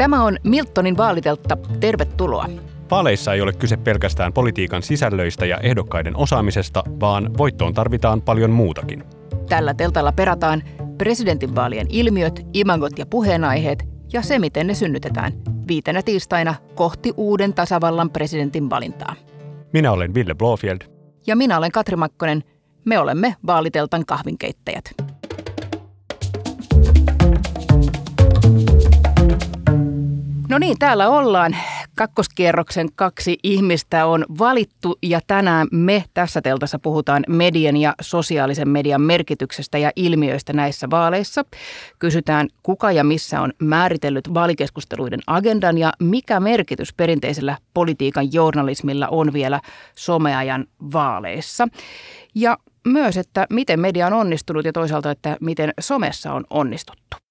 Tämä on Miltonin vaaliteltta. Tervetuloa. Vaaleissa ei ole kyse pelkästään politiikan sisällöistä ja ehdokkaiden osaamisesta, vaan voittoon tarvitaan paljon muutakin. Tällä teltalla perataan presidentinvaalien ilmiöt, imagot ja puheenaiheet ja se, miten ne synnytetään viitenä tiistaina kohti uuden tasavallan presidentin valintaa. Minä olen Ville Blofield. Ja minä olen Katri Makkonen. Me olemme vaaliteltan kahvinkeittäjät. No niin, täällä ollaan. Kakkoskierroksen kaksi ihmistä on valittu ja tänään me tässä teltassa puhutaan median ja sosiaalisen median merkityksestä ja ilmiöistä näissä vaaleissa. Kysytään, kuka ja missä on määritellyt vaalikeskusteluiden agendan ja mikä merkitys perinteisellä politiikan journalismilla on vielä someajan vaaleissa. Ja myös, että miten media on onnistunut ja toisaalta, että miten somessa on onnistuttu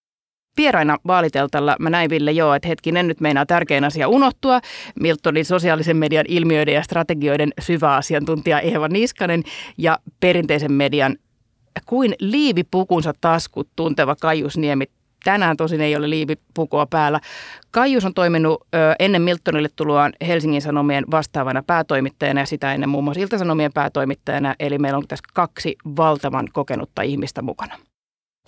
vieraina vaaliteltalla mä näin Ville joo, että hetkinen nyt meinaa tärkein asia unohtua. Miltonin sosiaalisen median ilmiöiden ja strategioiden syvä asiantuntija Eeva Niskanen ja perinteisen median kuin liivipukunsa taskut tunteva Kaius Niemi. Tänään tosin ei ole liivipukua päällä. Kaius on toiminut ennen Miltonille tuloaan Helsingin Sanomien vastaavana päätoimittajana ja sitä ennen muun muassa Ilta-Sanomien päätoimittajana. Eli meillä on tässä kaksi valtavan kokenutta ihmistä mukana.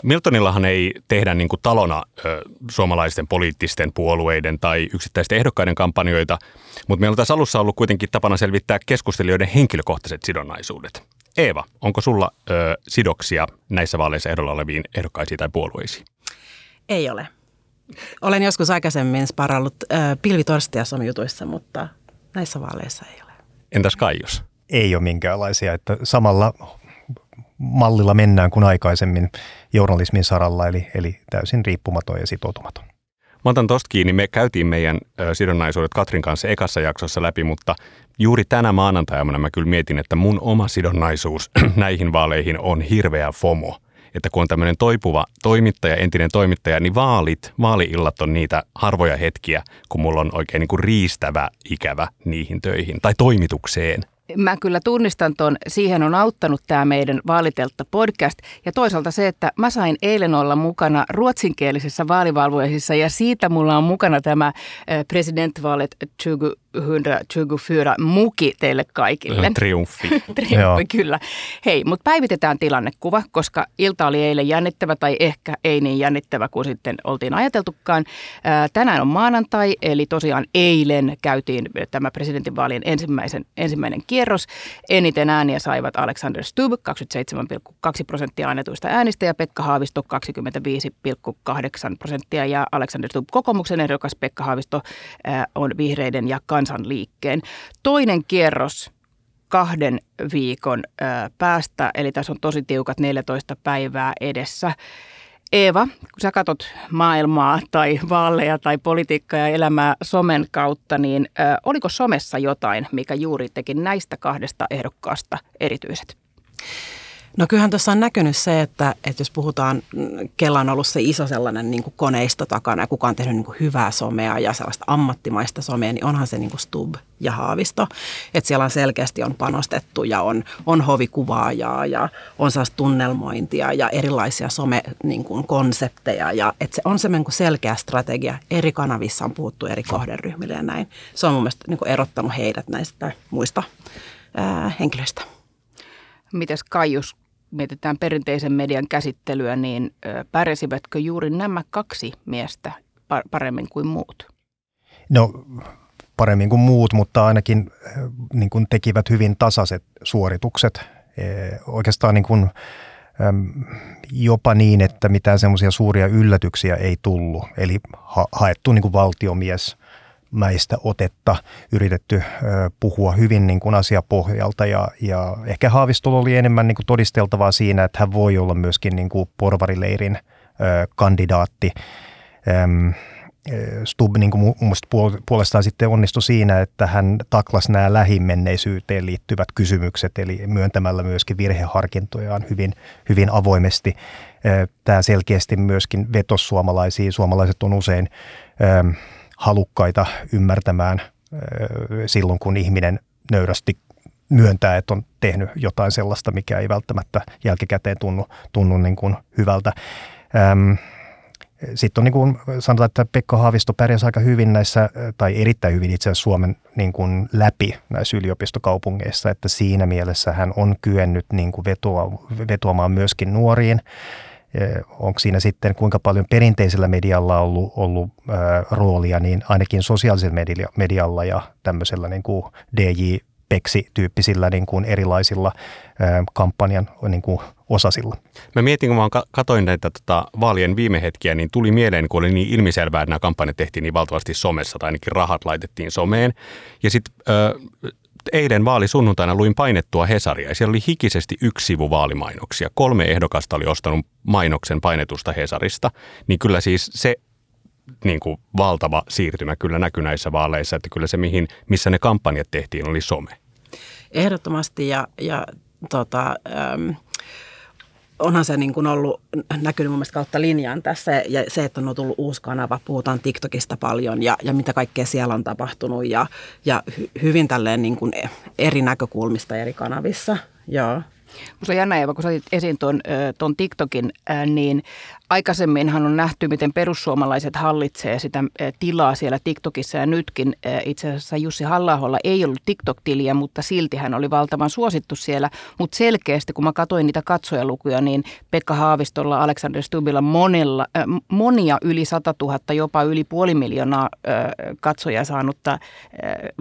Miltonillahan ei tehdä niin kuin talona ö, suomalaisten poliittisten puolueiden tai yksittäisten ehdokkaiden kampanjoita, mutta meillä on tässä alussa ollut kuitenkin tapana selvittää keskustelijoiden henkilökohtaiset sidonnaisuudet. Eeva, onko sulla ö, sidoksia näissä vaaleissa ehdolla oleviin ehdokkaisiin tai puolueisiin? Ei ole. Olen joskus aikaisemmin sparallut ö, pilvitorstia somjutuissa, mutta näissä vaaleissa ei ole. Entäs Kaius? Ei ole minkäänlaisia, että samalla mallilla mennään kuin aikaisemmin journalismin saralla, eli, eli täysin riippumaton ja sitoutumaton. Mä otan tosta kiinni. Me käytiin meidän sidonnaisuudet Katrin kanssa ekassa jaksossa läpi, mutta juuri tänä maanantaina mä kyllä mietin, että mun oma sidonnaisuus näihin vaaleihin on hirveä FOMO. Että kun on tämmöinen toipuva toimittaja, entinen toimittaja, niin vaalit, vaaliillat on niitä harvoja hetkiä, kun mulla on oikein niin kuin riistävä ikävä niihin töihin tai toimitukseen mä kyllä tunnistan tuon, siihen on auttanut tämä meidän vaaliteltta podcast. Ja toisaalta se, että mä sain eilen olla mukana ruotsinkielisessä vaalivalvoisissa ja siitä mulla on mukana tämä presidentvaalit 124 muki teille kaikille. Triumfi. Triumfi, kyllä. Hei, mutta päivitetään tilannekuva, koska ilta oli eilen jännittävä tai ehkä ei niin jännittävä kuin sitten oltiin ajateltukaan. Tänään on maanantai, eli tosiaan eilen käytiin tämä presidentinvaalien ensimmäisen, ensimmäinen kierros. Eniten ääniä saivat Alexander Stubb 27,2 prosenttia annetuista äänistä ja Pekka Haavisto 25,8 prosenttia ja Alexander Stubb kokoomuksen ehdokas Pekka Haavisto on vihreiden ja kansanliikkeen. Toinen kierros kahden viikon päästä, eli tässä on tosi tiukat 14 päivää edessä. Eeva, kun sä katsot maailmaa tai vaaleja tai politiikkaa ja elämää somen kautta, niin ö, oliko somessa jotain, mikä juuri teki näistä kahdesta ehdokkaasta erityiset? No kyllähän tässä on näkynyt se, että, että jos puhutaan, Kela on ollut se iso sellainen niin kuin koneisto takana ja kuka on tehnyt niin kuin hyvää somea ja sellaista ammattimaista somea, niin onhan se niin kuin Stub ja Haavisto. Että siellä on selkeästi on panostettu ja on, on hovikuvaajaa ja on sellaista tunnelmointia ja erilaisia some-konsepteja. Niin ja että se on se niin kuin selkeä strategia. Eri kanavissa on puhuttu eri kohderyhmille ja näin. Se on mun mielestä niin kuin erottanut heidät näistä muista ää, henkilöistä. Mites Kaius, mietitään perinteisen median käsittelyä, niin pärjäsivätkö juuri nämä kaksi miestä paremmin kuin muut? No paremmin kuin muut, mutta ainakin niin kuin tekivät hyvin tasaiset suoritukset. E, oikeastaan niin kuin, jopa niin, että mitään semmoisia suuria yllätyksiä ei tullut. Eli ha- haettu niin kuin valtiomies mäistä otetta, yritetty puhua hyvin niin kuin asiapohjalta ja, ja ehkä Haavistolla oli enemmän niin kuin todisteltavaa siinä, että hän voi olla myöskin niin kuin porvarileirin kandidaatti. Stubb niin kuin puolestaan sitten onnistui siinä, että hän taklasi nämä lähimenneisyyteen liittyvät kysymykset, eli myöntämällä myöskin virheharkintojaan hyvin, hyvin avoimesti. Tämä selkeästi myöskin vetosi suomalaisiin. Suomalaiset on usein halukkaita ymmärtämään silloin, kun ihminen nöyrästi myöntää, että on tehnyt jotain sellaista, mikä ei välttämättä jälkikäteen tunnu, tunnu niin kuin hyvältä. Sitten on niin kuin sanotaan, että Pekka Haavisto pärjäsi aika hyvin näissä, tai erittäin hyvin itse asiassa Suomen niin kuin läpi näissä yliopistokaupungeissa, että siinä mielessä hän on kyennyt niin kuin vetoa, vetoamaan myöskin nuoriin. Onko siinä sitten kuinka paljon perinteisellä medialla on ollut, ollut ää, roolia, niin ainakin sosiaalisella medialla ja tämmöisellä niin kuin DJ Peksi-tyyppisillä niin kuin erilaisilla ää, kampanjan niin kuin osasilla. Mä mietin, kun mä katoin näitä tota, vaalien viime hetkiä, niin tuli mieleen, kun oli niin ilmiselvää, että nämä kampanjat tehtiin niin valtavasti somessa, tai ainakin rahat laitettiin someen. Ja sitten eilen vaalisunnuntaina luin painettua Hesaria, ja siellä oli hikisesti yksi sivu vaalimainoksia. Kolme ehdokasta oli ostanut mainoksen painetusta Hesarista, niin kyllä siis se niin kuin valtava siirtymä kyllä näkyy näissä vaaleissa, että kyllä se, mihin, missä ne kampanjat tehtiin, oli some. Ehdottomasti ja, ja tota, ähm, onhan se niin kuin ollut näkynyt mun mielestä kautta linjaan tässä ja se, että on tullut uusi kanava, puhutaan TikTokista paljon ja, ja mitä kaikkea siellä on tapahtunut ja, ja hy, hyvin tälleen niin kuin eri näkökulmista eri kanavissa. Joo. Minusta on jännä Eva, kun sä esiin tuon, tuon TikTokin, niin aikaisemminhan on nähty, miten perussuomalaiset hallitsee sitä tilaa siellä TikTokissa ja nytkin itse asiassa Jussi halla ei ollut TikTok-tiliä, mutta silti hän oli valtavan suosittu siellä. Mutta selkeästi, kun mä katsoin niitä katsojalukuja, niin Pekka Haavistolla, Alexander Stubilla monella, äh, monia yli 100 000, jopa yli puoli miljoonaa äh, katsojaa saanutta äh,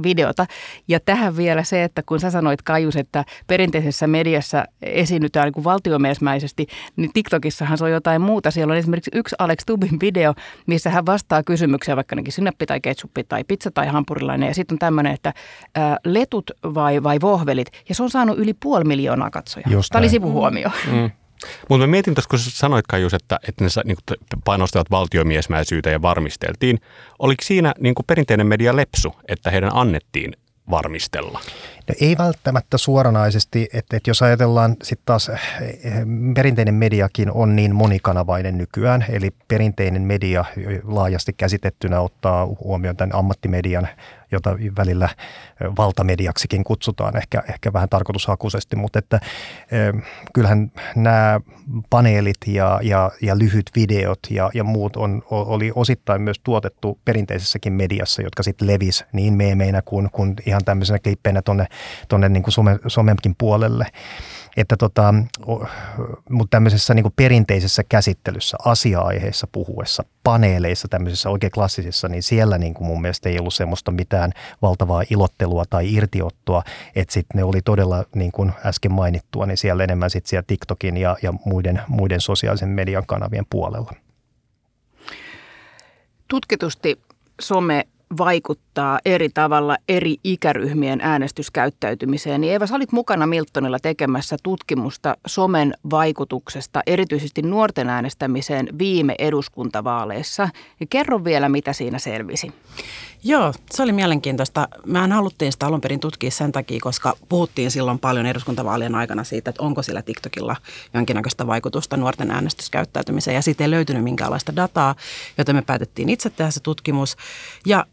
videota. Ja tähän vielä se, että kun sä sanoit Kajus, että perinteisessä mediassa esiinnytään niin kuin valtiomiesmäisesti, niin TikTokissahan se on jotain muuta siellä on esimerkiksi yksi Alex Tubin video, missä hän vastaa kysymyksiä vaikka nekin sinappi tai ketsuppi tai pizza tai hampurilainen. Ja sitten on tämmöinen, että ää, letut vai, vai vohvelit. Ja se on saanut yli puoli miljoonaa katsojaa. Tämä oli sivuhuomio. Mm. mm. Mutta mä mietin tuossa, kun sä sanoit Kajus, että, että ne niin painostavat valtiomiesmäisyyteen ja varmisteltiin. Oliko siinä niin perinteinen media lepsu, että heidän annettiin varmistella? No ei välttämättä suoranaisesti, että, että jos ajatellaan sitten taas eh, perinteinen mediakin on niin monikanavainen nykyään, eli perinteinen media laajasti käsitettynä ottaa huomioon tämän ammattimedian jota välillä valtamediaksikin kutsutaan ehkä, ehkä vähän tarkoitushakuisesti, mutta että kyllähän nämä paneelit ja, ja, ja lyhyt videot ja, ja muut on, oli osittain myös tuotettu perinteisessäkin mediassa, jotka sitten levis niin meemeinä kuin, kuin ihan tämmöisenä klippeinä tuonne tonne niin some, somenkin puolelle. Että tota, mutta tämmöisessä niin perinteisessä käsittelyssä, asia-aiheissa puhuessa, paneeleissa, tämmöisissä oikein klassisissa, niin siellä niin kuin mun mielestä ei ollut semmoista mitään valtavaa ilottelua tai irtiottoa, että sitten ne oli todella, niin kuin äsken mainittua, niin siellä enemmän sitten siellä TikTokin ja, ja muiden, muiden sosiaalisen median kanavien puolella. Tutkitusti some vaikuttaa eri tavalla eri ikäryhmien äänestyskäyttäytymiseen. Niin Eeva, sä olit mukana Miltonilla tekemässä tutkimusta somen vaikutuksesta erityisesti nuorten äänestämiseen viime eduskuntavaaleissa. Ja kerro vielä, mitä siinä selvisi. Joo, se oli mielenkiintoista. Mehän haluttiin sitä alun perin tutkia sen takia, koska puhuttiin silloin paljon eduskuntavaalien aikana siitä, että onko sillä TikTokilla jonkinnäköistä vaikutusta nuorten äänestyskäyttäytymiseen. Ja siitä ei löytynyt minkäänlaista dataa, joten me päätettiin itse tehdä se tutkimus. Ja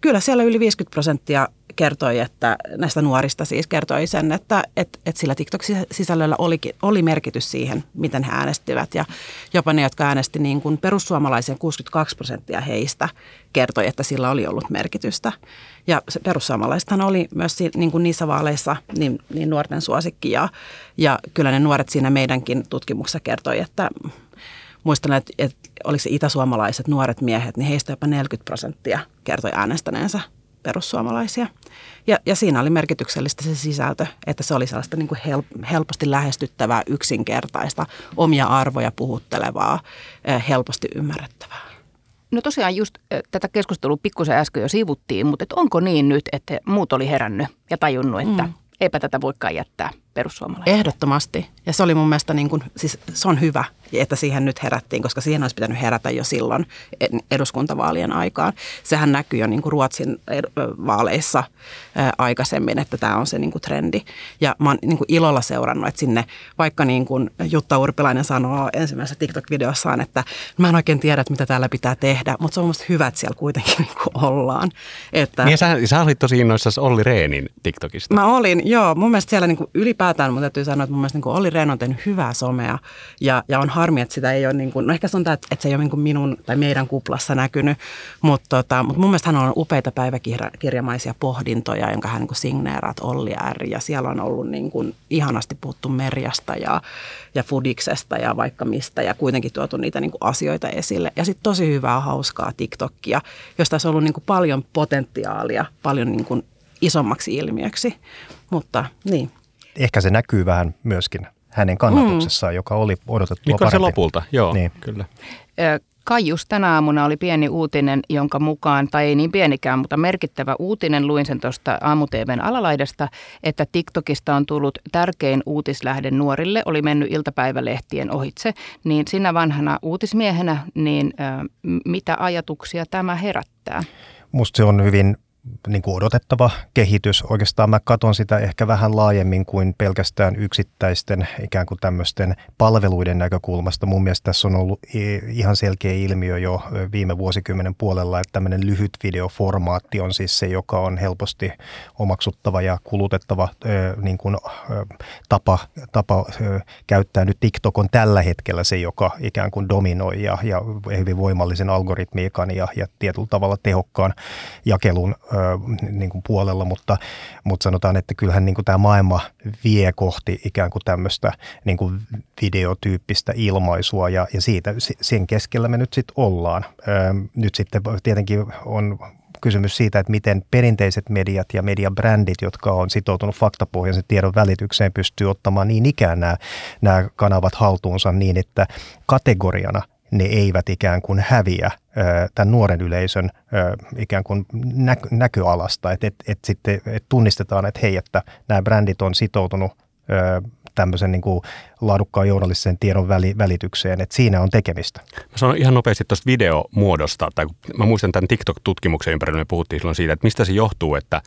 kyllä siellä yli 50 prosenttia kertoi, että näistä nuorista siis kertoi sen, että, että, että sillä TikTok-sisällöllä oli, oli merkitys siihen, miten he äänestivät. Ja jopa ne, jotka äänesti niin kuin perussuomalaisen 62 prosenttia heistä kertoi, että sillä oli ollut merkitystä. Ja perussuomalaisethan oli myös niin kuin niissä vaaleissa niin, niin nuorten suosikki. Ja, ja kyllä ne nuoret siinä meidänkin tutkimuksessa kertoi, että muistan, että, että oliko se itäsuomalaiset nuoret miehet, niin heistä jopa 40 prosenttia kertoi äänestäneensä perussuomalaisia. Ja, ja siinä oli merkityksellistä se sisältö, että se oli sellaista niin kuin help, helposti lähestyttävää, yksinkertaista, omia arvoja puhuttelevaa, helposti ymmärrettävää. No tosiaan just tätä keskustelua pikkusen äsken jo sivuttiin, mutta et onko niin nyt, että muut oli herännyt ja tajunnut, että mm. eipä tätä voikaan jättää perussuomalaisille? Ehdottomasti. Ja se oli mun mielestä, niin kuin, siis se on hyvä, että siihen nyt herättiin, koska siihen olisi pitänyt herätä jo silloin eduskuntavaalien aikaan. Sehän näkyy jo niin kuin Ruotsin vaaleissa aikaisemmin, että tämä on se niin kuin trendi. Ja mä oon niin kuin ilolla seurannut, että sinne vaikka niin kuin Jutta Urpilainen sanoo ensimmäisessä TikTok-videossaan, että mä en oikein tiedä, että mitä täällä pitää tehdä, mutta se on musta hyvä, että siellä kuitenkin niin kuin ollaan. Että, niin ja sä, sä olit tosi innoissasi Olli Reenin TikTokista. Mä olin, joo. Mun mielestä siellä niin kuin ylipäätään ylipäätään mun täytyy sanoa, että mun mielestä niin Olli Rehn on tehnyt hyvää somea ja, ja on harmi, että sitä ei ole, niin kuin, no ehkä se on tämä, että se ei ole niin kuin minun tai meidän kuplassa näkynyt, mutta, tota, mutta mun mielestä hän on upeita päiväkirjamaisia pohdintoja, jonka hän niin kuin signeeraat Olli R. Ja siellä on ollut niin kuin ihanasti puhuttu Merjasta ja, ja Fudiksesta ja vaikka mistä ja kuitenkin tuotu niitä niin kuin asioita esille. Ja sitten tosi hyvää, hauskaa TikTokia, josta olisi ollut niin kuin paljon potentiaalia, paljon niin kuin isommaksi ilmiöksi. Mutta niin. Ehkä se näkyy vähän myöskin hänen kannatuksessaan, mm. joka oli odotettua Mikä se lopulta, joo, niin. kyllä. Kaius tänä aamuna oli pieni uutinen, jonka mukaan, tai ei niin pienikään, mutta merkittävä uutinen, luin sen tuosta aamu-TVn alalaidasta, että TikTokista on tullut tärkein uutislähde nuorille, oli mennyt iltapäivälehtien ohitse. Niin sinä vanhana uutismiehenä, niin mitä ajatuksia tämä herättää? Musta se on hyvin niin kuin odotettava kehitys. Oikeastaan mä katson sitä ehkä vähän laajemmin kuin pelkästään yksittäisten ikään kuin tämmöisten palveluiden näkökulmasta. Mun mielestä tässä on ollut ihan selkeä ilmiö jo viime vuosikymmenen puolella, että tämmöinen lyhyt videoformaatti on siis se, joka on helposti omaksuttava ja kulutettava niin kuin, tapa, tapa käyttää. Nyt TikTok on tällä hetkellä se, joka ikään kuin dominoi ja, ja hyvin voimallisen algoritmiikan ja, ja tietyllä tavalla tehokkaan jakelun niin kuin puolella, mutta, mutta sanotaan, että kyllähän niin kuin tämä maailma vie kohti ikään kuin tämmöistä niin kuin videotyyppistä ilmaisua ja, ja siitä, sen keskellä me nyt sitten ollaan. Nyt sitten tietenkin on kysymys siitä, että miten perinteiset mediat ja mediabrändit, jotka on sitoutunut faktapohjaisen tiedon välitykseen, pystyy ottamaan niin ikään nämä, nämä kanavat haltuunsa niin, että kategoriana ne eivät ikään kuin häviä tämän nuoren yleisön ikään kuin näköalasta, että et, et sitten et tunnistetaan, että hei, että nämä brändit on sitoutunut tämmöisen niin kuin laadukkaan journalistisen tiedon välitykseen, että siinä on tekemistä. Mä sanon ihan nopeasti tuosta videomuodosta, tai mä muistan tämän TikTok-tutkimuksen ympärillä, me puhuttiin silloin siitä, että mistä se johtuu, että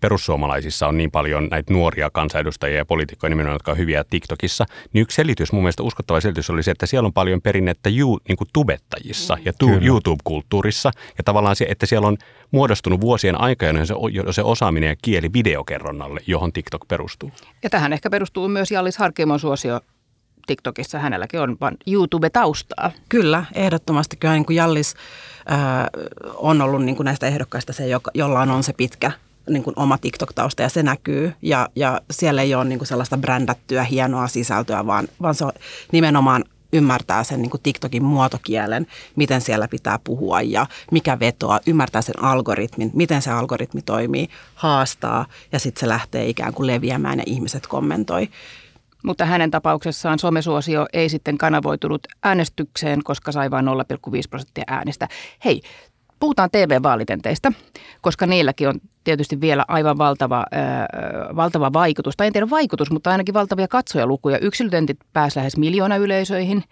perussuomalaisissa on niin paljon näitä nuoria kansanedustajia ja poliitikkoja nimenomaan, jotka on hyviä TikTokissa, niin yksi selitys, mun mielestä uskottava selitys oli se, että siellä on paljon perinnettä ju, niin kuin tubettajissa ja tu, YouTube-kulttuurissa, ja tavallaan se, että siellä on muodostunut vuosien aikana se, se osaaminen ja kieli videokerronnalle, johon TikTok perustuu. Ja tähän ehkä perustuu myös Jallis Harkimon suosio TikTokissa. Hänelläkin on vain YouTube-taustaa. Kyllä, ehdottomasti. Kyllä niin kuin Jallis äh, on ollut niin kuin näistä ehdokkaista se, jolla on se pitkä niin kuin oma TikTok-tausta ja se näkyy. Ja, ja siellä ei ole niin kuin sellaista brändättyä hienoa sisältöä, vaan, vaan se on nimenomaan ymmärtää sen niin kuin TikTokin muotokielen, miten siellä pitää puhua ja mikä vetoa, ymmärtää sen algoritmin, miten se algoritmi toimii, haastaa ja sitten se lähtee ikään kuin leviämään ja ihmiset kommentoi. Mutta hänen tapauksessaan somesuosio ei sitten kanavoitunut äänestykseen, koska sai vain 0,5 prosenttia äänistä. Hei, puhutaan TV-vaalitenteistä, koska niilläkin on tietysti vielä aivan valtava, äh, valtava vaikutus, tai en tiedä vaikutus, mutta ainakin valtavia katsojalukuja. Yksilötentit pääsi lähes miljoona yleisöihin,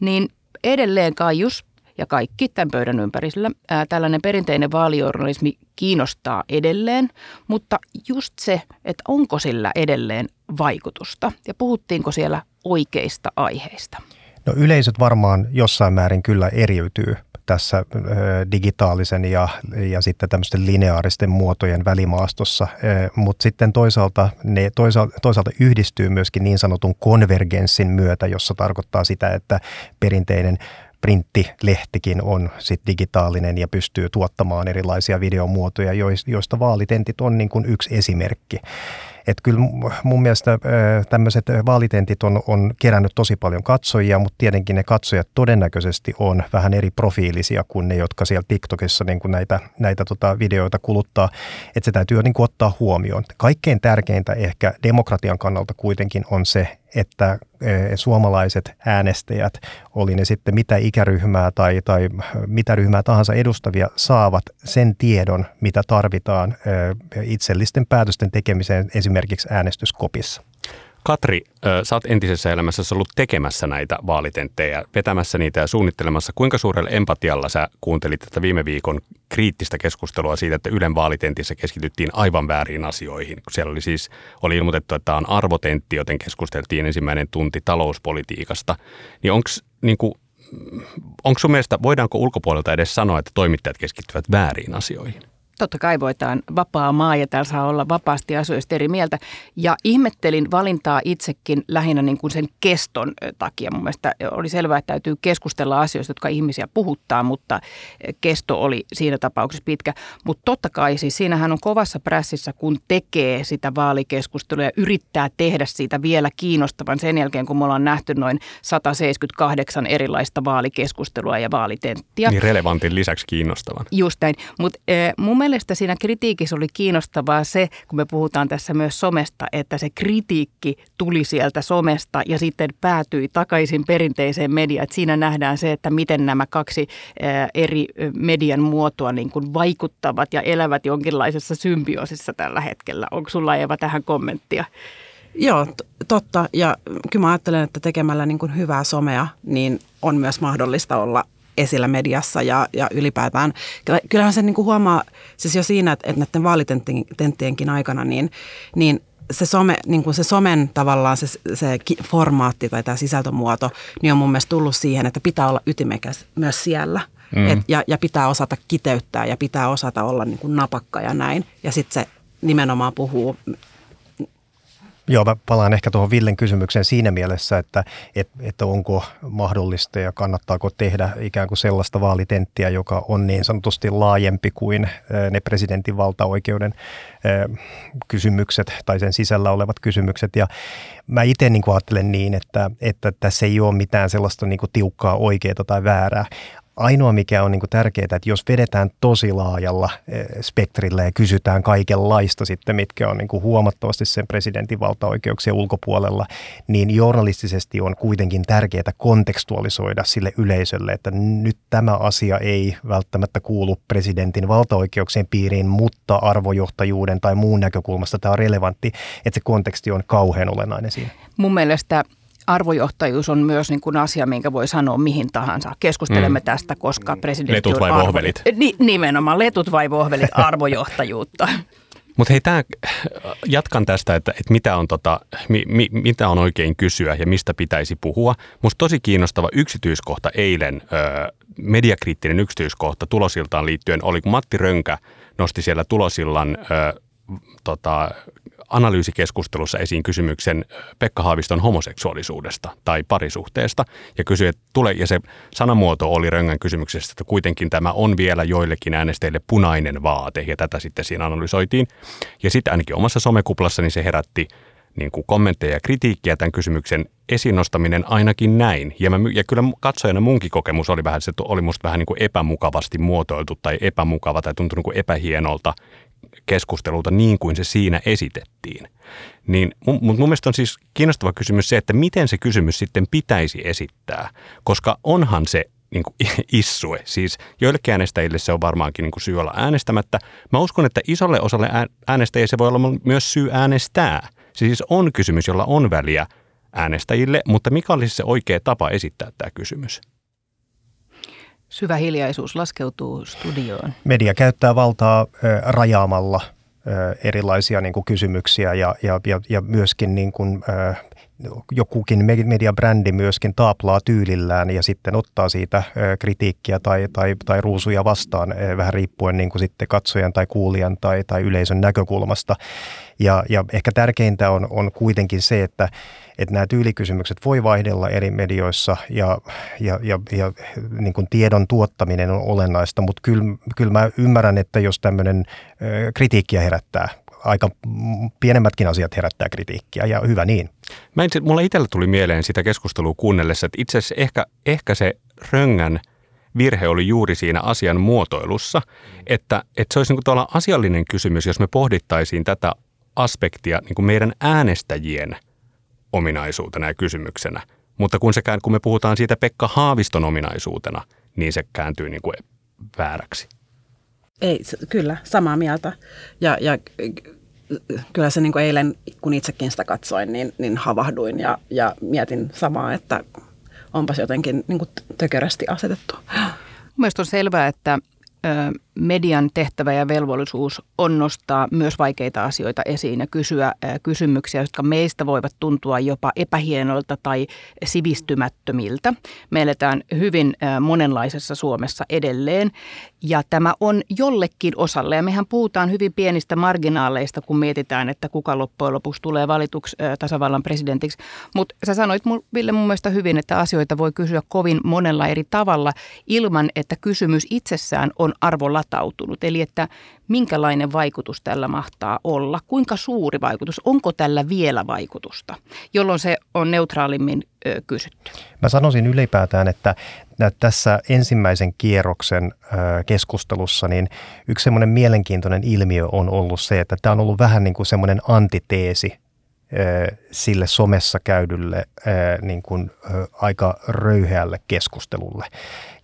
niin edelleen Kaius ja kaikki tämän pöydän ympärillä. Ää, tällainen perinteinen vaalijournalismi kiinnostaa edelleen, mutta just se, että onko sillä edelleen vaikutusta ja puhuttiinko siellä oikeista aiheista. No yleisöt varmaan jossain määrin kyllä eriytyy tässä digitaalisen ja, ja sitten tämmöisten lineaaristen muotojen välimaastossa, mutta sitten toisaalta ne toisaalta, toisaalta yhdistyy myöskin niin sanotun konvergenssin myötä, jossa tarkoittaa sitä, että perinteinen printtilehtikin on sit digitaalinen ja pystyy tuottamaan erilaisia videomuotoja, joista vaalitentit on niin kuin yksi esimerkki. Että kyllä mun mielestä tämmöiset vaalitentit on, on kerännyt tosi paljon katsojia, mutta tietenkin ne katsojat todennäköisesti on vähän eri profiilisia kuin ne, jotka siellä TikTokissa niin kuin näitä, näitä tota videoita kuluttaa. Että se täytyy niin kuin ottaa huomioon. Kaikkein tärkeintä ehkä demokratian kannalta kuitenkin on se, että suomalaiset äänestäjät, oli ne sitten mitä ikäryhmää tai, tai mitä ryhmää tahansa edustavia, saavat sen tiedon, mitä tarvitaan itsellisten päätösten tekemiseen esimerkiksi äänestyskopissa. Katri, sä oot entisessä elämässä ollut tekemässä näitä vaalitenttejä, vetämässä niitä ja suunnittelemassa. Kuinka suurella empatialla sä kuuntelit tätä viime viikon kriittistä keskustelua siitä, että Ylen vaalitentissä keskityttiin aivan väärin asioihin? Siellä oli siis oli ilmoitettu, että tämä on arvotentti, joten keskusteltiin ensimmäinen tunti talouspolitiikasta. Niin onko niin onko sun mielestä, voidaanko ulkopuolelta edes sanoa, että toimittajat keskittyvät väärin asioihin? Totta kai voitaan vapaa maa ja täällä saa olla vapaasti asioista eri mieltä. Ja ihmettelin valintaa itsekin lähinnä niin kuin sen keston takia. Mun mielestä oli selvää, että täytyy keskustella asioista, jotka ihmisiä puhuttaa, mutta kesto oli siinä tapauksessa pitkä. Mutta totta kai siis siinähän on kovassa prässissä, kun tekee sitä vaalikeskustelua ja yrittää tehdä siitä vielä kiinnostavan sen jälkeen, kun me ollaan nähty noin 178 erilaista vaalikeskustelua ja vaalitenttiä. Niin relevantin lisäksi kiinnostavan. Just näin. Mutta mun mielestä siinä kritiikissä oli kiinnostavaa se, kun me puhutaan tässä myös somesta, että se kritiikki tuli sieltä somesta ja sitten päätyi takaisin perinteiseen mediaan. Siinä nähdään se, että miten nämä kaksi eri median muotoa niin kuin vaikuttavat ja elävät jonkinlaisessa symbioosissa tällä hetkellä. Onko sulla Eva tähän kommenttia? Joo, totta. Ja kyllä mä ajattelen, että tekemällä niin kuin hyvää somea, niin on myös mahdollista olla esillä mediassa ja, ja ylipäätään. Kyllähän se niin kuin huomaa siis jo siinä, että, että näiden vaalitenttienkin aikana, niin, niin se, some, niin kuin se somen tavallaan se, se formaatti tai tämä sisältömuoto, niin on mun mielestä tullut siihen, että pitää olla ytimekäs myös siellä. Mm. Et, ja, ja pitää osata kiteyttää ja pitää osata olla niin kuin napakka ja näin. Ja sitten se nimenomaan puhuu Joo, mä palaan ehkä tuohon Villen kysymykseen siinä mielessä, että, että, että onko mahdollista ja kannattaako tehdä ikään kuin sellaista vaalitenttiä, joka on niin sanotusti laajempi kuin ne presidentin valtaoikeuden kysymykset tai sen sisällä olevat kysymykset. Ja mä itse niin ajattelen niin, että, että tässä ei ole mitään sellaista niin tiukkaa oikeaa tai väärää. Ainoa mikä on niin kuin tärkeää, että jos vedetään tosi laajalla eh, spektrillä ja kysytään kaikenlaista sitten, mitkä on niin kuin huomattavasti sen presidentin valtaoikeuksien ulkopuolella, niin journalistisesti on kuitenkin tärkeää kontekstualisoida sille yleisölle, että nyt tämä asia ei välttämättä kuulu presidentin valtaoikeuksien piiriin, mutta arvojohtajuuden tai muun näkökulmasta tämä on relevantti, että se konteksti on kauhean olennainen siinä. Mun mielestä arvojohtajuus on myös niin kuin asia, minkä voi sanoa mihin tahansa. Keskustelemme mm. tästä, koska presidentti Letut vai arvo... vohvelit? Ni, nimenomaan, letut vai vohvelit, arvojohtajuutta. Mutta hei, tää, jatkan tästä, että, että mitä, on tota, mi, mi, mitä on oikein kysyä ja mistä pitäisi puhua. Musta tosi kiinnostava yksityiskohta eilen, ö, mediakriittinen yksityiskohta tulosiltaan liittyen oli, kun Matti Rönkä nosti siellä tulosillan ö, tota, analyysikeskustelussa esiin kysymyksen Pekka Haaviston homoseksuaalisuudesta tai parisuhteesta ja kysyi, että tule, ja se sanamuoto oli Röngän kysymyksestä, että kuitenkin tämä on vielä joillekin äänestäjille punainen vaate ja tätä sitten siinä analysoitiin. Ja sitten ainakin omassa somekuplassa niin se herätti niin kuin kommentteja ja kritiikkiä tämän kysymyksen esiin nostaminen ainakin näin. Ja, mä, ja kyllä katsojana munkin kokemus oli vähän, se oli musta vähän niin kuin epämukavasti muotoiltu tai epämukava tai tuntui niin kuin epähienolta keskustelulta niin kuin se siinä esitettiin. Niin, mutta mun mielestä on siis kiinnostava kysymys se, että miten se kysymys sitten pitäisi esittää, koska onhan se niin kuin issue. Siis joillekin äänestäjille se on varmaankin niin kuin syy olla äänestämättä. Mä uskon, että isolle osalle äänestäjille se voi olla myös syy äänestää. Se siis on kysymys, jolla on väliä äänestäjille, mutta mikä olisi se oikea tapa esittää tämä kysymys? Syvä hiljaisuus laskeutuu studioon. Media käyttää valtaa rajaamalla erilaisia niin kuin kysymyksiä ja, ja, ja, myöskin niin kuin, jokukin mediabrändi myöskin taaplaa tyylillään ja sitten ottaa siitä kritiikkiä tai, tai, tai ruusuja vastaan vähän riippuen niin kuin sitten katsojan tai kuulijan tai, tai yleisön näkökulmasta. Ja, ja ehkä tärkeintä on, on kuitenkin se, että, että nämä tyylikysymykset voi vaihdella eri medioissa ja, ja, ja, ja niin kuin tiedon tuottaminen on olennaista, mutta kyllä, kyllä mä ymmärrän, että jos tämmöinen kritiikkiä herättää, aika pienemmätkin asiat herättää kritiikkiä ja hyvä niin. Mä itse, mulla itsellä tuli mieleen sitä keskustelua kuunnellessa, että itse asiassa ehkä, ehkä se Röngän virhe oli juuri siinä asian muotoilussa, että, että se olisi niin kuin asiallinen kysymys, jos me pohdittaisiin tätä aspektia niin kuin meidän äänestäjien ominaisuutena ja kysymyksenä. Mutta kun, se, kun me puhutaan siitä Pekka Haaviston ominaisuutena, niin se kääntyy niin kuin vääräksi. Ei, kyllä, samaa mieltä. Ja, ja kyllä se niin kuin eilen, kun itsekin sitä katsoin, niin, niin havahduin ja, ja mietin samaa, että onpas jotenkin niin kuin tökörästi asetettu. Mielestäni on selvää, että median tehtävä ja velvollisuus on nostaa myös vaikeita asioita esiin ja kysyä kysymyksiä, jotka meistä voivat tuntua jopa epähienoilta tai sivistymättömiltä. Me eletään hyvin monenlaisessa Suomessa edelleen ja tämä on jollekin osalle, ja mehän puhutaan hyvin pienistä marginaaleista, kun mietitään, että kuka loppujen lopuksi tulee valituksi tasavallan presidentiksi. Mutta sä sanoit, Ville, mun mielestä hyvin, että asioita voi kysyä kovin monella eri tavalla ilman, että kysymys itsessään on arvolatautunut. Eli että minkälainen vaikutus tällä mahtaa olla, kuinka suuri vaikutus, onko tällä vielä vaikutusta, jolloin se on neutraalimmin ö, kysytty. Mä sanoisin ylipäätään, että tässä ensimmäisen kierroksen keskustelussa niin yksi semmoinen mielenkiintoinen ilmiö on ollut se, että tämä on ollut vähän niin kuin semmoinen antiteesi sille somessa käydylle niin kuin, aika röyheälle keskustelulle.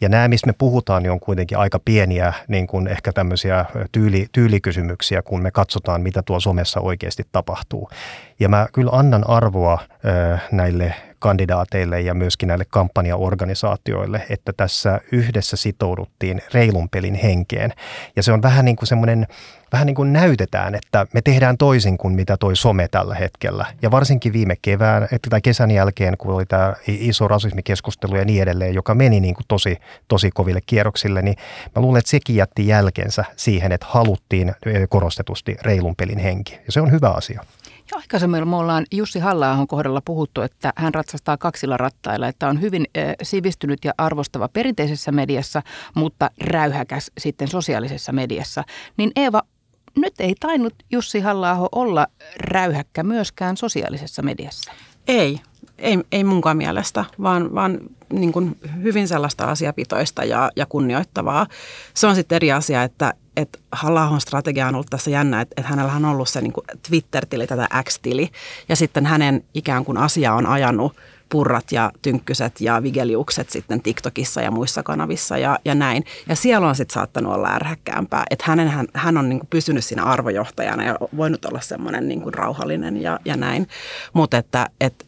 Ja nämä, missä me puhutaan, niin on kuitenkin aika pieniä niin kuin ehkä tämmöisiä tyyli, tyylikysymyksiä, kun me katsotaan, mitä tuo somessa oikeasti tapahtuu. Ja mä kyllä annan arvoa näille kandidaateille ja myöskin näille kampanjaorganisaatioille, että tässä yhdessä sitouduttiin reilun pelin henkeen. Ja se on vähän niin kuin semmoinen, vähän niin kuin näytetään, että me tehdään toisin kuin mitä toi some tällä hetkellä. Ja varsinkin viime kevään tai kesän jälkeen, kun oli tämä iso rasismikeskustelu ja niin edelleen, joka meni niin kuin tosi, tosi koville kierroksille, niin mä luulen, että sekin jätti jälkensä siihen, että haluttiin korostetusti reilun pelin henki. Ja se on hyvä asia. Aikaisemmin me ollaan Jussi halla kohdalla puhuttu, että hän ratsastaa kaksilla rattailla, että on hyvin äh, sivistynyt ja arvostava perinteisessä mediassa, mutta räyhäkäs sitten sosiaalisessa mediassa. Niin Eeva, nyt ei tainnut Jussi halla olla räyhäkkä myöskään sosiaalisessa mediassa. Ei, ei, ei munkaan mielestä, vaan, vaan niin kuin hyvin sellaista asiapitoista ja, ja kunnioittavaa. Se on sitten eri asia, että, että halla strategia on ollut tässä jännä, että, että hänellä on ollut se niin kuin Twitter-tili, tätä X-tili, ja sitten hänen ikään kuin asia on ajanut purrat ja tynkkyset ja vigeliukset sitten TikTokissa ja muissa kanavissa ja, ja näin. Ja siellä on sitten saattanut olla ärhäkkäämpää, että hänen, hän, hän on niin kuin pysynyt siinä arvojohtajana ja voinut olla semmoinen niin rauhallinen ja, ja näin. Mutta että et,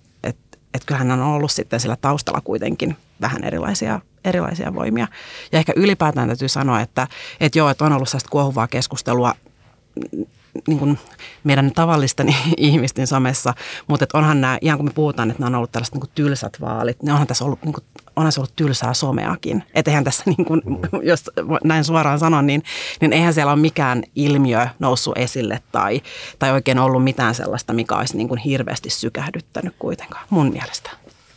et, et kyllähän on ollut sitten sillä taustalla kuitenkin vähän erilaisia erilaisia voimia. Ja ehkä ylipäätään täytyy sanoa, että, että joo, että on ollut sellaista kuohuvaa keskustelua niin kuin meidän tavallisten ihmisten somessa, mutta että onhan nämä, ihan kun me puhutaan, että nämä on ollut tällaiset niin kuin tylsät vaalit, niin onhan tässä ollut, niin kuin, onhan se ollut tylsää someakin. Että eihän tässä, niin kuin, jos näin suoraan sanon, niin, niin eihän siellä ole mikään ilmiö noussut esille tai, tai oikein ollut mitään sellaista, mikä olisi niin kuin hirveästi sykähdyttänyt kuitenkaan, mun mielestä.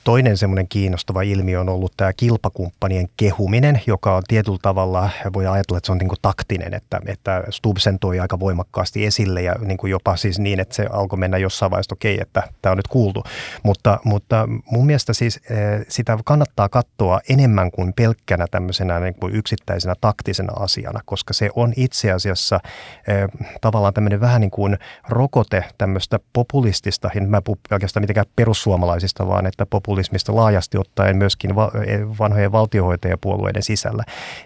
Toinen semmoinen kiinnostava ilmiö on ollut tämä kilpakumppanien kehuminen, joka on tietyllä tavalla, voi ajatella, että se on niin kuin taktinen, että, että Stubb sen toi aika voimakkaasti esille ja niin kuin jopa siis niin, että se alkoi mennä jossain vaiheessa, okei, okay, että tämä on nyt kuultu. Mutta, mutta mun mielestä siis eh, sitä kannattaa katsoa enemmän kuin pelkkänä tämmöisenä niin kuin yksittäisenä taktisena asiana, koska se on itse asiassa eh, tavallaan tämmöinen vähän niin kuin rokote tämmöistä populistista, en mä puhu pelkästään mitenkään perussuomalaisista, vaan että populistisista populismista laajasti ottaen myöskin e, vanhojen valtiohoitajapuolueiden sisällä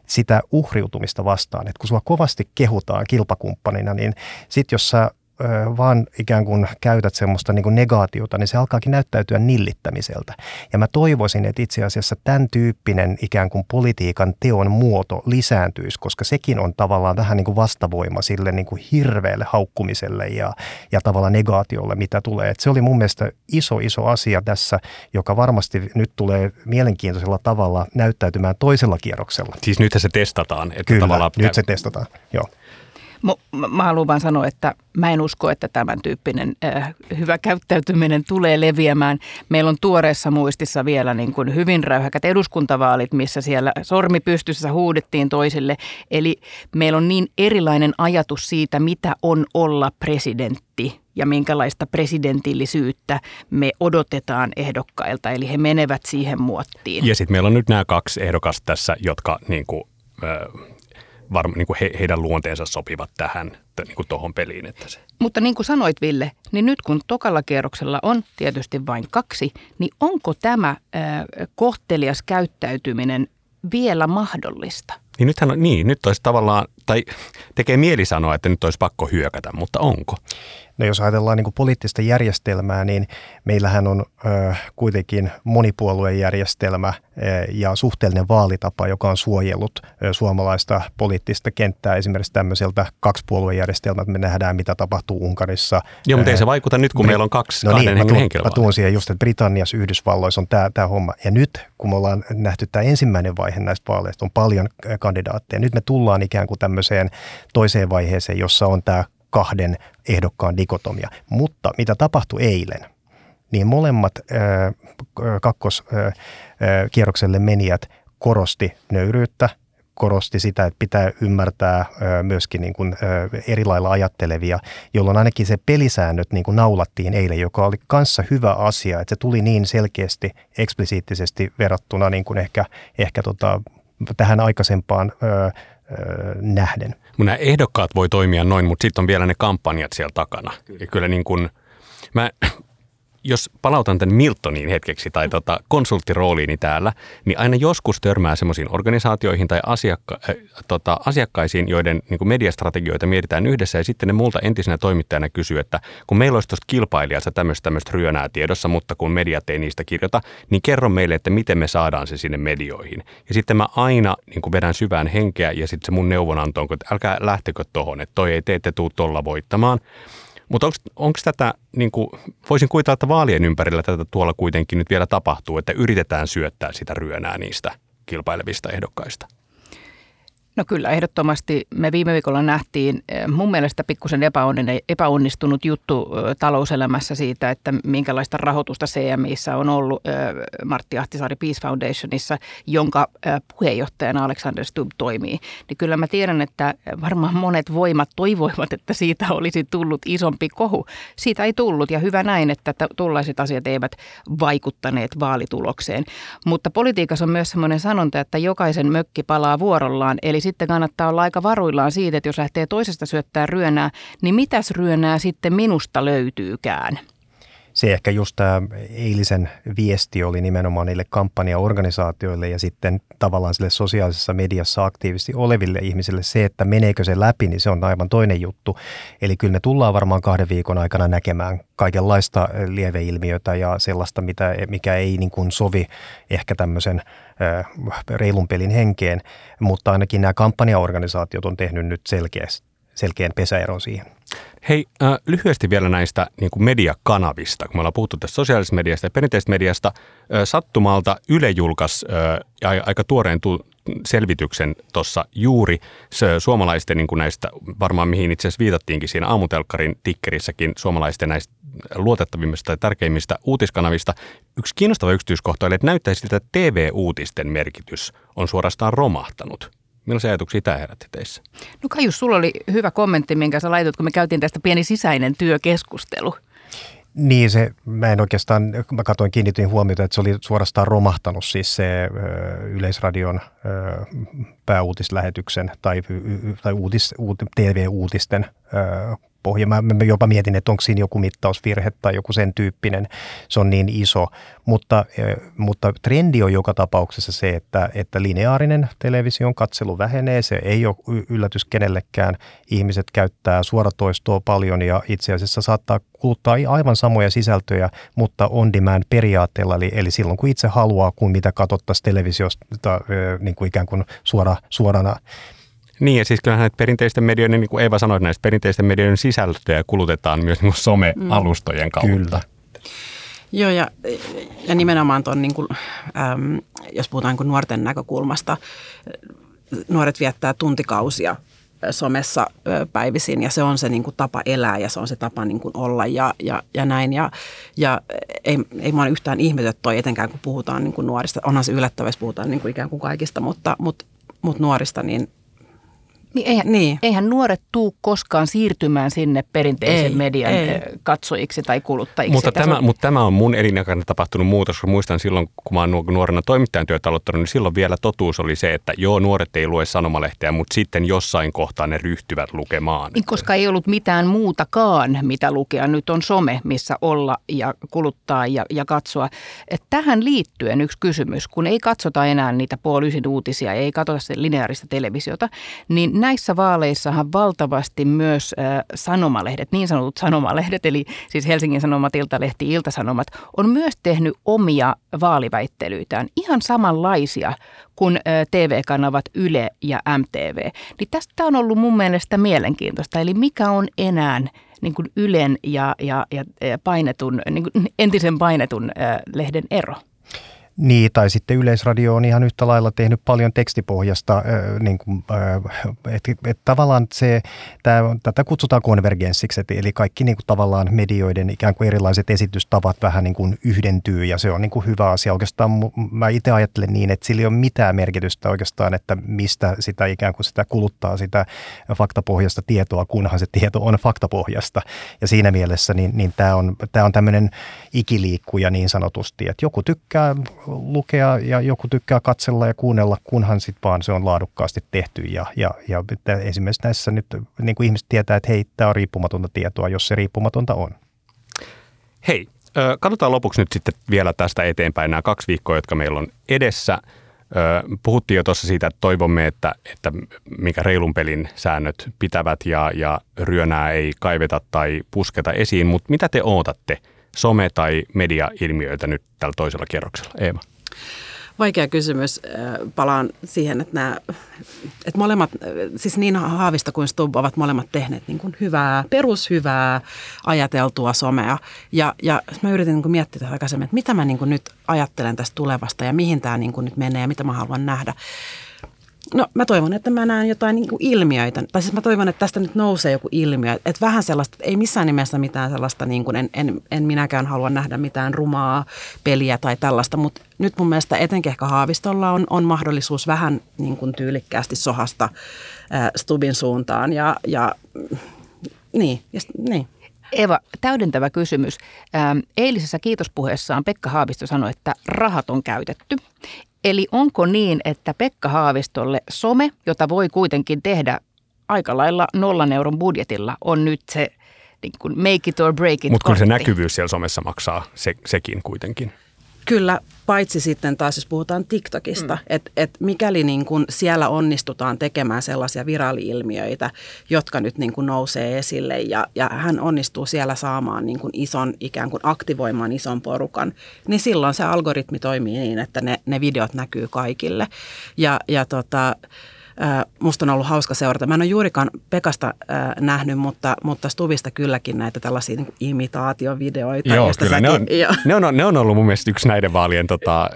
sitä uhriutumista vastaan. Että kun sua kovasti kehutaan kilpakumppanina, niin sit jos sä vaan ikään kuin käytät semmoista niin kuin negaatiota, niin se alkaakin näyttäytyä nillittämiseltä. Ja mä toivoisin, että itse asiassa tämän tyyppinen ikään kuin politiikan teon muoto lisääntyisi, koska sekin on tavallaan vähän niin kuin vastavoima sille niin kuin hirveälle haukkumiselle ja, ja tavallaan negaatiolle, mitä tulee. Et se oli mun mielestä iso, iso asia tässä, joka varmasti nyt tulee mielenkiintoisella tavalla näyttäytymään toisella kierroksella. Siis nyt se testataan. Että Kyllä, tavallaan... nyt se testataan, joo. Mä, haluan vaan sanoa, että mä en usko, että tämän tyyppinen äh, hyvä käyttäytyminen tulee leviämään. Meillä on tuoreessa muistissa vielä niin kuin hyvin räyhäkät eduskuntavaalit, missä siellä sormi pystyssä huudettiin toisille. Eli meillä on niin erilainen ajatus siitä, mitä on olla presidentti ja minkälaista presidentillisyyttä me odotetaan ehdokkailta. Eli he menevät siihen muottiin. Ja sitten meillä on nyt nämä kaksi ehdokasta tässä, jotka niin kuin, äh, varma, niin kuin he, heidän luonteensa sopivat tähän niin kuin tohon peliin. Että se. Mutta niin kuin sanoit Ville, niin nyt kun tokalla kierroksella on tietysti vain kaksi, niin onko tämä äh, kohtelias käyttäytyminen vielä mahdollista? Niin nythän on, niin, nyt olisi tavallaan, tai tekee mieli sanoa, että nyt olisi pakko hyökätä, mutta onko? No jos ajatellaan niin poliittista järjestelmää, niin meillähän on ö, kuitenkin monipuoluejärjestelmä ö, ja suhteellinen vaalitapa, joka on suojellut ö, suomalaista poliittista kenttää esimerkiksi tämmöiseltä kaksipuoluejärjestelmältä. Me nähdään, mitä tapahtuu Unkarissa. Joo, mutta ei se vaikuta nyt, kun Brit- meillä on kaksi no kahden niin, hengen henkilöä. Mä tuun siihen just, että Britanniassa, Yhdysvalloissa on tämä, tämä homma. Ja nyt, kun me ollaan nähty tämä ensimmäinen vaihe näistä vaaleista, on paljon kandidaatteja. Nyt me tullaan ikään kuin tämmöiseen toiseen vaiheeseen, jossa on tämä kahden ehdokkaan dikotomia. Mutta mitä tapahtui eilen, niin molemmat kakkoskierrokselle menijät korosti nöyryyttä, korosti sitä, että pitää ymmärtää myöskin niin kuin, eri lailla ajattelevia, jolloin ainakin se pelisäännöt niin kuin naulattiin eilen, joka oli kanssa hyvä asia, että se tuli niin selkeästi, eksplisiittisesti verrattuna niin kuin ehkä, ehkä tota, tähän aikaisempaan nähden. Nämä ehdokkaat voi toimia noin, mutta sitten on vielä ne kampanjat siellä takana. Kyllä. Ja kyllä niin kuin, mä jos palautan tämän Miltoniin hetkeksi tai tota konsulttirooliini täällä, niin aina joskus törmää semmoisiin organisaatioihin tai asiakka- äh, tota, asiakkaisiin, joiden niin mediastrategioita mietitään yhdessä ja sitten ne multa entisenä toimittajana kysyy, että kun meillä olisi tuosta kilpailijasta tämmöistä, tämmöistä ryönää tiedossa, mutta kun mediat ei niistä kirjoita, niin kerro meille, että miten me saadaan se sinne medioihin. Ja sitten mä aina niin kuin vedän syvään henkeä ja sitten se mun neuvonanto on, että älkää lähtekö tohon, että toi ei te ette tuu tolla voittamaan. Mutta onko tätä, niin kuin, voisin kuvitella, että vaalien ympärillä tätä tuolla kuitenkin nyt vielä tapahtuu, että yritetään syöttää sitä ryönää niistä kilpailevista ehdokkaista? No kyllä, ehdottomasti me viime viikolla nähtiin eh, mun mielestä pikkusen epäonnistunut juttu eh, talouselämässä siitä, että minkälaista rahoitusta CMIssä on ollut eh, Martti Ahtisaari Peace Foundationissa, jonka puheenjohtajana Alexander Stubb toimii. Niin kyllä mä tiedän, että varmaan monet voimat toivoivat, että siitä olisi tullut isompi kohu. Siitä ei tullut ja hyvä näin, että tuollaiset asiat eivät vaikuttaneet vaalitulokseen. Mutta politiikassa on myös sellainen sanonta, että jokaisen mökki palaa vuorollaan, eli sitten kannattaa olla aika varuillaan siitä, että jos lähtee toisesta syöttää ryönää, niin mitäs ryönää sitten minusta löytyykään? Se ehkä just tämä eilisen viesti oli nimenomaan niille kampanjaorganisaatioille ja sitten tavallaan sille sosiaalisessa mediassa aktiivisesti oleville ihmisille se, että meneekö se läpi, niin se on aivan toinen juttu. Eli kyllä me tullaan varmaan kahden viikon aikana näkemään kaikenlaista lieveilmiötä ja sellaista, mitä, mikä ei niin kuin sovi ehkä tämmöisen reilun pelin henkeen, mutta ainakin nämä kampanjaorganisaatiot on tehnyt nyt selkeästi selkeän pesäeron siihen. Hei, äh, lyhyesti vielä näistä niin kuin mediakanavista, kun me ollaan puhuttu tästä sosiaalisesta mediasta ja perinteisestä mediasta. Äh, sattumalta Yle julkaisi äh, aika tuoreen tu- selvityksen tuossa juuri se, suomalaisten niin kuin näistä, varmaan mihin itse asiassa viitattiinkin siinä aamutelkkarin tikkerissäkin, suomalaisten näistä luotettavimmista tai tärkeimmistä uutiskanavista. Yksi kiinnostava yksityiskohta oli, että näyttäisi siltä, että TV-uutisten merkitys on suorastaan romahtanut. Millaisia ajatuksia tämä herätti teissä? No Kaius, sulla oli hyvä kommentti, minkä sä laitot, kun me käytiin tästä pieni sisäinen työkeskustelu. Niin, se, mä en oikeastaan, mä katsoin, kiinnitin huomiota, että se oli suorastaan romahtanut siis se ö, Yleisradion ö, pääuutislähetyksen tai, tai uutis, uut, TV-uutisten ö, pohja. Mä, mä jopa mietin, että onko siinä joku mittausvirhe tai joku sen tyyppinen. Se on niin iso. Mutta, mutta trendi on joka tapauksessa se, että, että lineaarinen television katselu vähenee. Se ei ole yllätys kenellekään. Ihmiset käyttää suoratoistoa paljon ja itse asiassa saattaa kuluttaa aivan samoja sisältöjä, mutta on demand periaatteella. Eli, eli silloin kun itse haluaa, kuin mitä katsottaisiin televisiosta niin kuin ikään kuin suora, suorana niin ja siis kyllähän näitä perinteisten medioiden, niin kuin Eeva sanoi, näistä perinteisten medioiden sisältöjä kulutetaan myös niin some-alustojen mm. kautta. Kyllä. Joo, ja, ja nimenomaan tuon, niin kuin, äm, jos puhutaan niin nuorten näkökulmasta, nuoret viettää tuntikausia somessa päivisin ja se on se niin kuin tapa elää ja se on se tapa niin kuin olla ja, ja, ja näin. Ja, ja ei, ei ole yhtään ihmetyt toi etenkään kun puhutaan niin kuin nuorista. Onhan se yllättävää, jos puhutaan niin kuin ikään kuin kaikista, mutta, mutta, mutta nuorista niin niin eihän, niin. eihän nuoret tuu koskaan siirtymään sinne perinteisen ei, median ei. Katsojiksi tai kuluttajiksi. Mutta tämä, on... mutta tämä on mun elinaikana tapahtunut muutos, kun muistan silloin, kun mä oon nuorena toimittajan työtä aloittanut, niin silloin vielä totuus oli se, että joo, nuoret ei lue sanomalehteä, mutta sitten jossain kohtaa ne ryhtyvät lukemaan. Niin, koska ei ollut mitään muutakaan, mitä lukea. Nyt on some, missä olla ja kuluttaa ja, ja katsoa. Et tähän liittyen yksi kysymys, kun ei katsota enää niitä puolisin uutisia, ei katsota lineaarista televisiota, niin näissä vaaleissahan valtavasti myös sanomalehdet, niin sanotut sanomalehdet, eli siis Helsingin Sanomat, Iltalehti, Iltasanomat, on myös tehnyt omia vaaliväittelyitään, ihan samanlaisia kuin TV-kanavat Yle ja MTV. Niin tästä on ollut mun mielestä mielenkiintoista, eli mikä on enää niin kuin Ylen ja, ja, ja painetun, niin kuin entisen painetun lehden ero? Niin, tai sitten Yleisradio on ihan yhtä lailla tehnyt paljon tekstipohjasta, niin kuin, että et tavallaan se, tää, tätä kutsutaan konvergenssiksi, eli kaikki niin kuin tavallaan medioiden ikään kuin erilaiset esitystavat vähän niin kuin yhdentyy ja se on niin kuin hyvä asia. Oikeastaan mä itse ajattelen niin, että sillä ei ole mitään merkitystä oikeastaan, että mistä sitä ikään kuin sitä kuluttaa sitä faktapohjasta tietoa, kunhan se tieto on faktapohjasta. Ja siinä mielessä niin, niin tämä on, tää on tämmöinen ikiliikkuja niin sanotusti, että joku tykkää lukea ja joku tykkää katsella ja kuunnella, kunhan sitten vaan se on laadukkaasti tehty. Ja, ja, ja esimerkiksi näissä nyt niin kuin ihmiset tietää, että hei, tämä on riippumatonta tietoa, jos se riippumatonta on. Hei, katsotaan lopuksi nyt sitten vielä tästä eteenpäin nämä kaksi viikkoa, jotka meillä on edessä. Puhuttiin jo tuossa siitä, että toivomme, että, että mikä reilun pelin säännöt pitävät ja, ja ryönää ei kaiveta tai pusketa esiin, mutta mitä te ootatte – some- tai media-ilmiöitä nyt tällä toisella kierroksella? Eeva. Vaikea kysymys. Palaan siihen, että, nämä, että molemmat, siis niin Haavista kuin Stubb ovat molemmat tehneet niin kuin hyvää, perushyvää, ajateltua somea. Ja, ja mä yritin niin kuin miettiä tätä aikaisemmin, että mitä mä niin kuin nyt ajattelen tästä tulevasta ja mihin tämä niin kuin nyt menee ja mitä mä haluan nähdä. No mä toivon, että mä näen jotain niin kuin ilmiöitä. Tai siis mä toivon, että tästä nyt nousee joku ilmiö. Että vähän sellaista, ei missään nimessä mitään sellaista, niin kuin en, en, en minäkään halua nähdä mitään rumaa peliä tai tällaista. Mutta nyt mun mielestä etenkin ehkä Haavistolla on, on mahdollisuus vähän niin kuin tyylikkäästi sohasta äh, Stubin suuntaan. Ja, ja niin, ja, niin. Eva, täydentävä kysymys. Eilisessä kiitospuheessaan Pekka Haavisto sanoi, että rahat on käytetty. Eli onko niin, että Pekka Haavistolle some, jota voi kuitenkin tehdä aika lailla nollan euron budjetilla, on nyt se niin kuin make it or break it Mutta kyllä se näkyvyys siellä somessa maksaa se, sekin kuitenkin. Kyllä, paitsi sitten taas jos puhutaan TikTokista, mm. että et mikäli niin kun siellä onnistutaan tekemään sellaisia viraali-ilmiöitä, jotka nyt niin kun nousee esille ja, ja hän onnistuu siellä saamaan niin kun ison, ikään kuin aktivoimaan ison porukan, niin silloin se algoritmi toimii niin, että ne, ne videot näkyy kaikille. Ja, ja tota, musta on ollut hauska seurata. Mä en ole juurikaan Pekasta äh, nähnyt, mutta, mutta Stuvista kylläkin näitä tällaisia niin imitaatiovideoita. Joo, kyllä. Säkin, ne, on, jo. ne, on, ne on ollut mun mielestä yksi näiden vaalien tota, äh,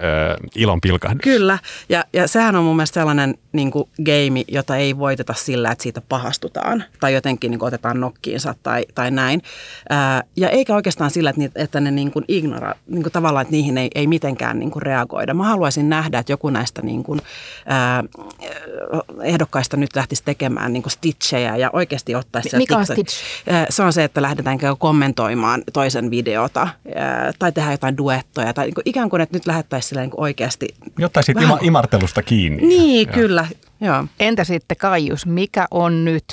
ilon pilkahdus. Kyllä, ja, ja sehän on mun mielestä sellainen niin kuin game, jota ei voiteta sillä, että siitä pahastutaan tai jotenkin niin kuin otetaan nokkiinsa tai, tai näin. Ää, ja eikä oikeastaan sillä, että, niitä, että ne niin kuin ignora, niin kuin tavallaan, että niihin ei, ei mitenkään niin kuin reagoida. Mä haluaisin nähdä, että joku näistä niin kuin, ää, ehdokkaista nyt lähtisi tekemään niin stitchejä ja oikeasti ottaisi... Mikä on stitch? Se on se, että lähdetään kommentoimaan toisen videota tai tehdään jotain duettoja tai niin kuin ikään kuin, että nyt lähettäisiin niin oikeasti... Jotain siitä vähän... imartelusta kiinni. Niin, ja. kyllä. Joo. Entä sitten Kaius, mikä on nyt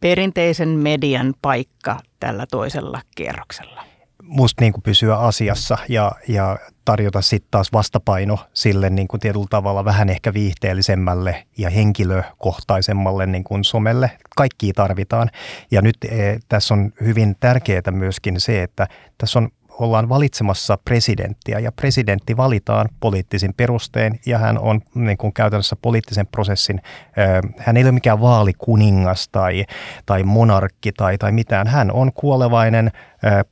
perinteisen median paikka tällä toisella kierroksella? Musta niin kuin pysyä asiassa ja, ja tarjota sitten taas vastapaino sille niin kuin tietyllä tavalla vähän ehkä viihteellisemmälle ja henkilökohtaisemmalle niin kuin somelle. Kaikki tarvitaan. Ja nyt e, tässä on hyvin tärkeää myöskin se, että tässä on ollaan valitsemassa presidenttiä ja presidentti valitaan poliittisin perustein ja hän on niin kuin käytännössä poliittisen prosessin, hän ei ole mikään vaalikuningas tai, tai monarkki tai, tai mitään. Hän on kuolevainen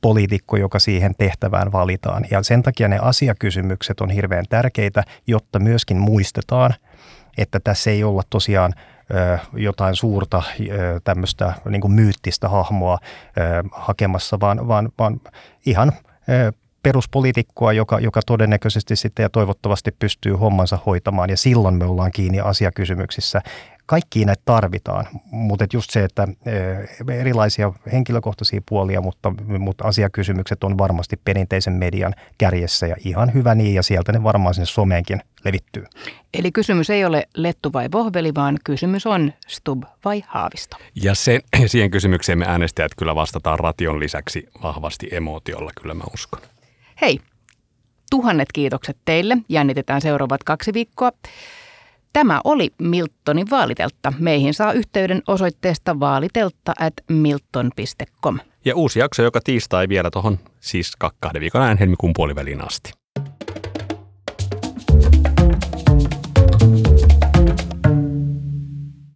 poliitikko, joka siihen tehtävään valitaan ja sen takia ne asiakysymykset on hirveän tärkeitä, jotta myöskin muistetaan, että tässä ei olla tosiaan jotain suurta tämmöistä niin myyttistä hahmoa hakemassa, vaan, vaan, vaan ihan peruspoliitikkoa, joka, joka todennäköisesti sitten ja toivottavasti pystyy hommansa hoitamaan ja silloin me ollaan kiinni asiakysymyksissä. Kaikki näitä tarvitaan, mutta just se, että erilaisia henkilökohtaisia puolia, mutta, mutta asiakysymykset on varmasti perinteisen median kärjessä ja ihan hyvä niin ja sieltä ne varmaan sinne someenkin levittyy. Eli kysymys ei ole Lettu vai Vohveli, vaan kysymys on Stub vai Haavisto. Ja se, siihen kysymykseen me äänestäjät kyllä vastataan ration lisäksi vahvasti emootiolla, kyllä mä uskon. Hei, tuhannet kiitokset teille. Jännitetään seuraavat kaksi viikkoa. Tämä oli Miltonin vaaliteltta. Meihin saa yhteyden osoitteesta vaaliteltta at milton.com. Ja uusi jakso joka tiistai vielä tuohon siis kahden viikon ajan helmikuun puoliväliin asti.